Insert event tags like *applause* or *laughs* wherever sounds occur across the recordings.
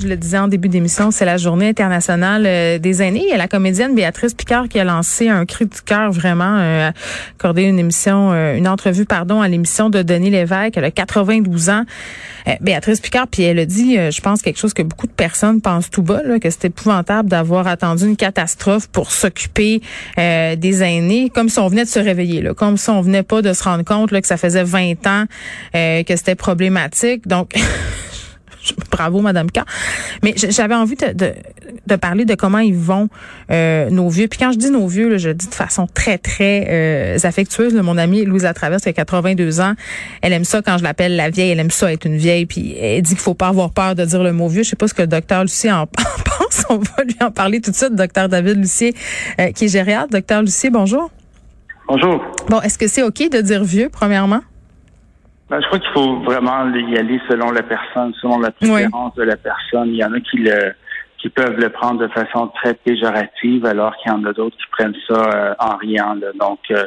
Je le disais en début d'émission, c'est la journée internationale euh, des aînés. Il y a la comédienne Béatrice Picard qui a lancé un cri du cœur vraiment, euh, accordé une émission, euh, une entrevue, pardon, à l'émission de Denis Lévesque. Elle a 92 ans. Béatrice Picard, puis elle a dit, je pense quelque chose que beaucoup de personnes pensent tout bas, là, que c'est épouvantable d'avoir attendu une catastrophe pour s'occuper des aînés, comme si on venait de se réveiller, comme si on venait pas de se rendre compte que ça faisait 20 ans que c'était problématique. Donc *laughs* Bravo, Madame K. Mais j'avais envie de, de, parler de comment ils vont, euh, nos vieux. Puis quand je dis nos vieux, là, je le dis de façon très, très euh, affectueuse. mon amie Louise Latraverse, qui a 82 ans, elle aime ça quand je l'appelle la vieille. Elle aime ça être une vieille. Puis elle dit qu'il faut pas avoir peur de dire le mot vieux. Je sais pas ce que le docteur Lucier en, *laughs* pense. On va lui en parler tout de suite. Docteur David Lucier, euh, qui est gériatre. Docteur Lucier, bonjour. Bonjour. Bon, est-ce que c'est OK de dire vieux, premièrement? Ben, je crois qu'il faut vraiment y aller selon la personne, selon la préférence de la personne. Il y en a qui le qui peuvent le prendre de façon très péjorative, alors qu'il y en a d'autres qui prennent ça euh, en riant. Donc, euh,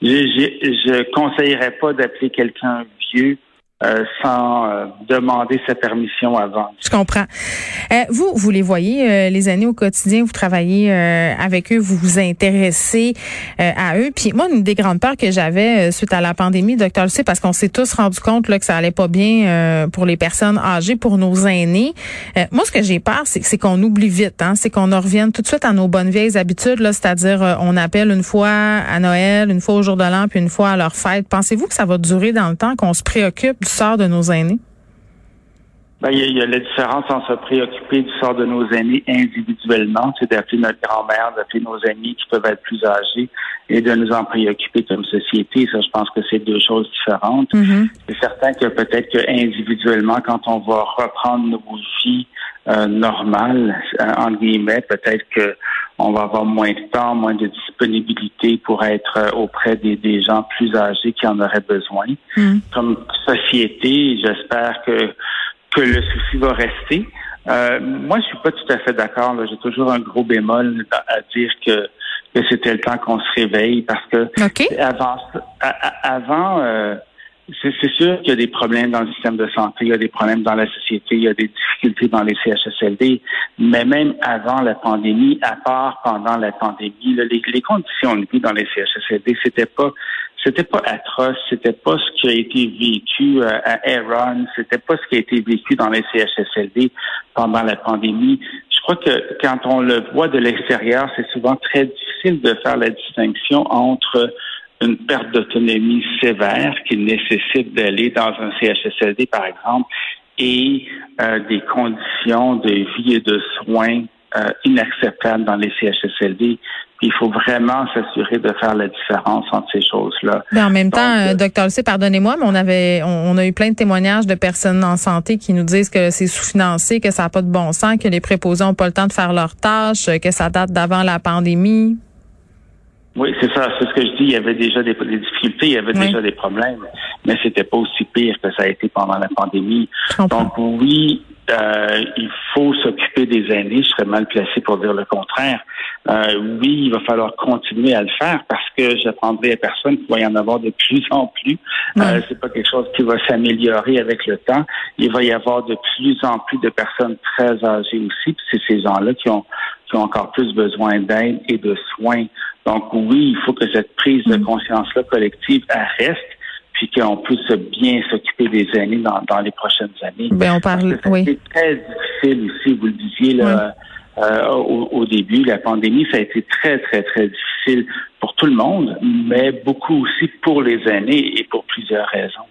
je, je, je conseillerais pas d'appeler quelqu'un vieux euh, sans euh, demander sa permission avant. Je comprends. Euh, vous, vous les voyez, les années au quotidien, vous travaillez avec eux, vous vous intéressez à eux. Puis moi, une des grandes peurs que j'avais suite à la pandémie, docteur Lucie, parce qu'on s'est tous rendu compte là, que ça allait pas bien pour les personnes âgées, pour nos aînés. moi, ce que j'ai peur, c'est qu'on oublie vite. Hein, c'est qu'on en revienne tout de suite à nos bonnes vieilles habitudes, là, c'est-à-dire on appelle une fois à Noël, une fois au jour de l'an, puis une fois à leur fête. Pensez-vous que ça va durer dans le temps, qu'on se préoccupe sort de nos aînés? Ben, il, y a, la différence en se préoccuper du sort de nos aînés individuellement, c'est d'appeler notre grand-mère, d'appeler nos amis qui peuvent être plus âgés et de nous en préoccuper comme société. Ça, je pense que c'est deux choses différentes. Mm-hmm. C'est certain que peut-être que individuellement, quand on va reprendre nos vies euh, normales, euh, en guillemets, peut-être que on va avoir moins de temps, moins de disponibilité pour être euh, auprès des, des gens plus âgés qui en auraient besoin. Mm. Comme société, j'espère que que le souci va rester. Euh, moi, je suis pas tout à fait d'accord. J'ai toujours un gros bémol à dire que, que c'était le temps qu'on se réveille parce que avant, avant euh, c'est sûr qu'il y a des problèmes dans le système de santé, il y a des problèmes dans la société, il y a des difficultés dans les CHSLD, mais même avant la pandémie, à part pendant la pandémie, les, les, conditions de vie dans les CHSLD, c'était pas c'était pas atroce, c'était pas ce qui a été vécu euh, à Aaron, c'était pas ce qui a été vécu dans les CHSLD pendant la pandémie. Je crois que quand on le voit de l'extérieur, c'est souvent très difficile de faire la distinction entre une perte d'autonomie sévère qui nécessite d'aller dans un CHSLD, par exemple, et euh, des conditions de vie et de soins euh, inacceptables dans les CHSLD. il faut vraiment s'assurer de faire la différence entre ces choses-là. Mais en même temps, euh, docteur Lucie, pardonnez-moi, mais on avait, on, a eu plein de témoignages de personnes en santé qui nous disent que c'est sous-financé, que ça n'a pas de bon sens, que les préposés n'ont pas le temps de faire leurs tâches, que ça date d'avant la pandémie. Oui, c'est ça. C'est ce que je dis. Il y avait déjà des, difficultés, il y avait déjà des problèmes, mais c'était pas aussi pire que ça a été pendant la pandémie. Donc oui, euh, il faut s'occuper des aînés. Je serais mal placé pour dire le contraire. Euh, oui, il va falloir continuer à le faire parce que j'apprendrai à personne qu'il va y en avoir de plus en plus. Euh, c'est pas quelque chose qui va s'améliorer avec le temps. Il va y avoir de plus en plus de personnes très âgées aussi. Puis c'est ces gens-là qui ont, qui ont encore plus besoin d'aide et de soins. Donc oui, il faut que cette prise de mm. conscience-là collective reste puis qu'on puisse bien s'occuper des aînés dans, dans, les prochaines années. Ben, on parle, oui. C'est très difficile aussi, vous le disiez là, euh, au, au, début, la pandémie, ça a été très, très, très difficile pour tout le monde, mais beaucoup aussi pour les aînés et pour plusieurs raisons.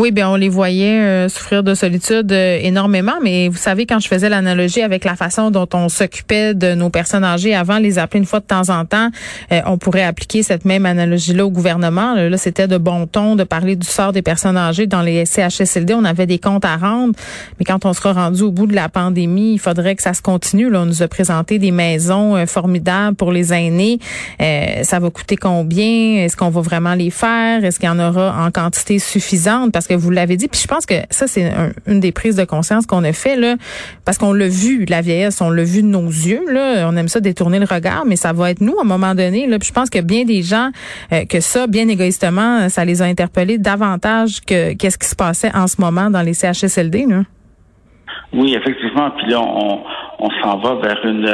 Oui, bien on les voyait euh, souffrir de solitude euh, énormément, mais vous savez quand je faisais l'analogie avec la façon dont on s'occupait de nos personnes âgées avant, les appeler une fois de temps en temps, euh, on pourrait appliquer cette même analogie-là au gouvernement. Là, c'était de bon ton de parler du sort des personnes âgées dans les CHSLD. On avait des comptes à rendre, mais quand on sera rendu au bout de la pandémie, il faudrait que ça se continue. Là, on nous a présenté des maisons formidables pour les aînés. ça va coûter combien? Est-ce qu'on va vraiment les faire? Est-ce qu'il y en aura en quantité suffisante? Parce que vous l'avez dit. Puis je pense que ça, c'est une des prises de conscience qu'on a fait, là, parce qu'on l'a vu, la vieillesse, on l'a vu de nos yeux. Là. On aime ça détourner le regard, mais ça va être nous à un moment donné. Là. Puis je pense que bien des gens, euh, que ça, bien égoïstement, ça les a interpellés davantage que qu'est-ce qui se passait en ce moment dans les CHSLD. Là. Oui, effectivement. Puis là, on, on s'en va vers une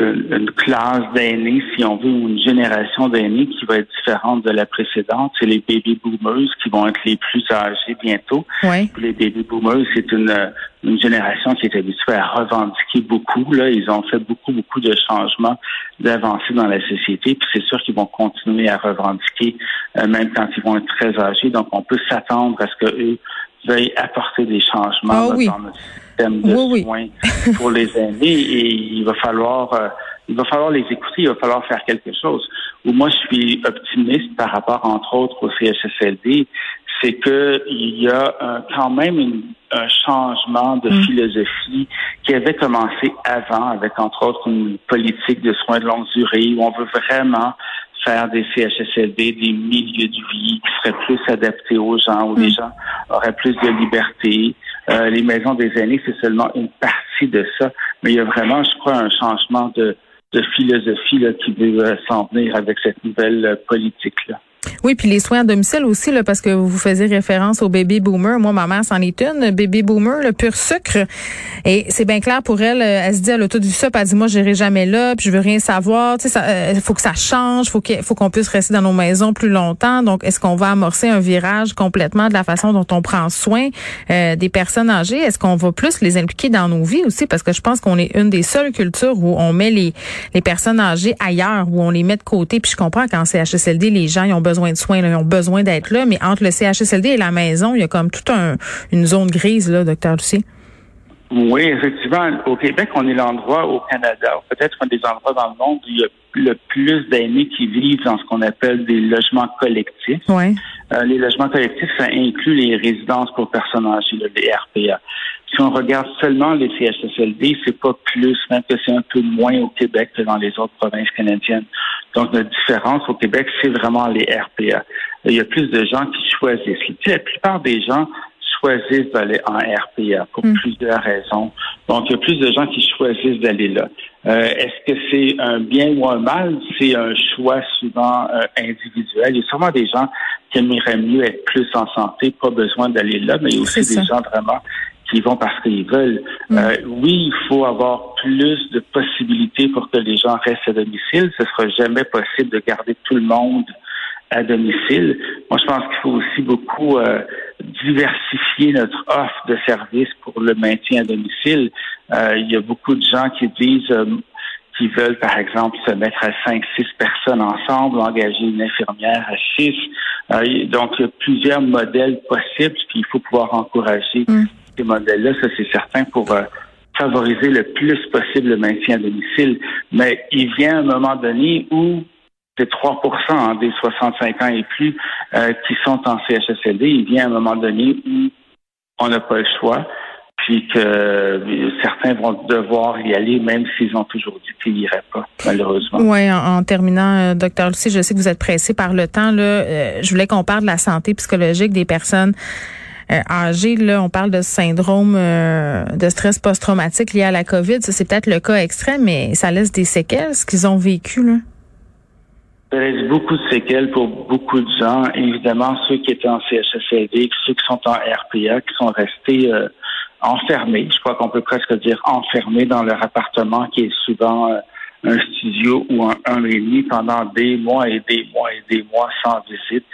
une classe d'aînés, si on veut, ou une génération d'aînés qui va être différente de la précédente. C'est les baby boomers qui vont être les plus âgés bientôt. Oui. Les baby boomers, c'est une, une génération qui est habituée à revendiquer beaucoup. Là, ils ont fait beaucoup, beaucoup de changements, d'avancées dans la société. Puis c'est sûr qu'ils vont continuer à revendiquer, euh, même quand ils vont être très âgés. Donc, on peut s'attendre à ce qu'eux veuillent apporter des changements ah dans notre système de soins pour les aînés et il va falloir euh, il va falloir les écouter, il va falloir faire quelque chose. Où moi je suis optimiste par rapport entre autres au CHSLD, c'est que il y a quand même un changement de mm. philosophie qui avait commencé avant avec entre autres une politique de soins de longue durée où on veut vraiment faire des CHSLD, des milieux de vie qui seraient plus adaptés aux gens, où les mm. gens auraient plus de liberté. Euh, les maisons des aînés, c'est seulement une partie de ça, mais il y a vraiment, je crois, un changement de, de philosophie là, qui veut euh, s'en venir avec cette nouvelle euh, politique-là. Oui, puis les soins à domicile aussi, là, parce que vous faisiez référence au baby boomer. Moi, ma mère s'en est une, baby boomer, le pur sucre. Et c'est bien clair pour elle. Euh, elle se dit, elle a tout vu ça, elle dit, moi, j'irai jamais là, puis je veux rien savoir. Tu sais, il euh, faut que ça change, faut qu'il faut qu'on puisse rester dans nos maisons plus longtemps. Donc, est-ce qu'on va amorcer un virage complètement de la façon dont on prend soin euh, des personnes âgées? Est-ce qu'on va plus les impliquer dans nos vies aussi? Parce que je pense qu'on est une des seules cultures où on met les les personnes âgées ailleurs, où on les met de côté. Puis je comprends qu'en CHSLD, les gens ils ont besoin de soins, ils ont besoin d'être là, mais entre le CHSLD et la maison, il y a comme toute un, une zone grise, là, docteur Lucie. Oui, effectivement. Au Québec, on est l'endroit au Canada, peut-être un des endroits dans le monde où il y a le plus d'aînés qui vivent dans ce qu'on appelle des logements collectifs. Ouais. Euh, les logements collectifs, ça inclut les résidences pour personnes âgées, les RPA. Si on regarde seulement les CHSLD, c'est pas plus, même que c'est un peu moins au Québec que dans les autres provinces canadiennes. Donc, notre différence au Québec, c'est vraiment les RPA. Il y a plus de gens qui choisissent. La plupart des gens choisissent d'aller en RPA pour mm. plusieurs raisons. Donc, il y a plus de gens qui choisissent d'aller là. Euh, Est-ce que c'est un bien ou un mal? C'est un choix souvent euh, individuel. Il y a sûrement des gens qui aimeraient mieux être plus en santé, pas besoin d'aller là, mais il y a aussi des gens vraiment qui vont parce qu'ils veulent. Mm. Euh, oui, il faut avoir plus de possibilités pour que les gens restent à domicile. Ce sera jamais possible de garder tout le monde à domicile. Moi, je pense qu'il faut aussi beaucoup euh, diversifier notre offre de services pour le maintien à domicile. Euh, il y a beaucoup de gens qui disent euh, qu'ils veulent, par exemple, se mettre à cinq, six personnes ensemble, engager une infirmière à six. donc, il y a plusieurs modèles possibles, puis il faut pouvoir encourager mm. Ces modèles-là, ça c'est certain, pour favoriser le plus possible le maintien à domicile. Mais il vient un moment donné où c'est 3% hein, des 65 ans et plus euh, qui sont en CHSLD. Il vient un moment donné où on n'a pas le choix, puis que euh, certains vont devoir y aller, même s'ils ont toujours dit qu'ils n'iraient pas, malheureusement. Oui, en, terminant, euh, docteur Lucie, je sais que vous êtes pressé par le temps. Là, je voulais qu'on parle de la santé psychologique des personnes âgées. Là, on parle de syndrome de stress post-traumatique lié à la COVID. Ça, c'est peut-être le cas extrême, mais ça laisse des séquelles, ce qu'ils ont vécu. Là. Ça laisse beaucoup de séquelles pour beaucoup de gens. Évidemment, ceux qui étaient en CHSLD, ceux qui sont en RPA, qui sont restés euh, enfermés. Je crois qu'on peut presque dire enfermés dans leur appartement, qui est souvent euh, un studio ou un un pendant des mois et des mois et des mois sans visite.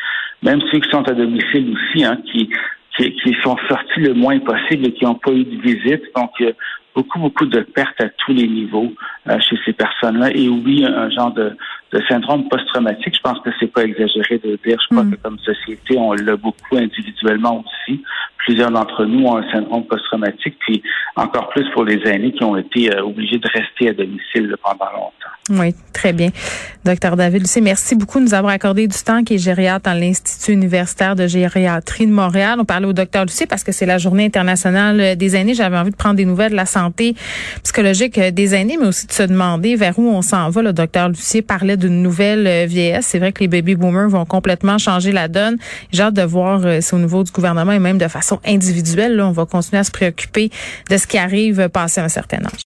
Même ceux qui sont à domicile aussi, hein, qui, qui, sont sortis le moins possible et qui n'ont pas eu de visite. Donc, il y a beaucoup, beaucoup de pertes à tous les niveaux euh, chez ces personnes-là. Et oui, un genre de, de syndrome post-traumatique, je pense que c'est pas exagéré de dire. Je crois mm. que comme société, on l'a beaucoup individuellement aussi. plusieurs d'entre nous ont un syndrome post-traumatique, puis encore plus pour les aînés qui ont été euh, obligés de rester à domicile pendant longtemps. Oui, très bien. Docteur David Lucie, merci beaucoup de nous avoir accordé du temps qui est gériatre dans l'Institut universitaire de gériatrie de Montréal. On parlait au docteur Lucie parce que c'est la journée internationale des aînés. J'avais envie de prendre des nouvelles de la santé psychologique des aînés, mais aussi de se demander vers où on s'en va. Le docteur Lucie parlait d'une nouvelle vieillesse. C'est vrai que les baby boomers vont complètement changer la donne. J'ai hâte de voir euh, si au niveau du gouvernement et même de façon individuelle, là, on va continuer à se préoccuper de ce qui arrive passé un certain âge.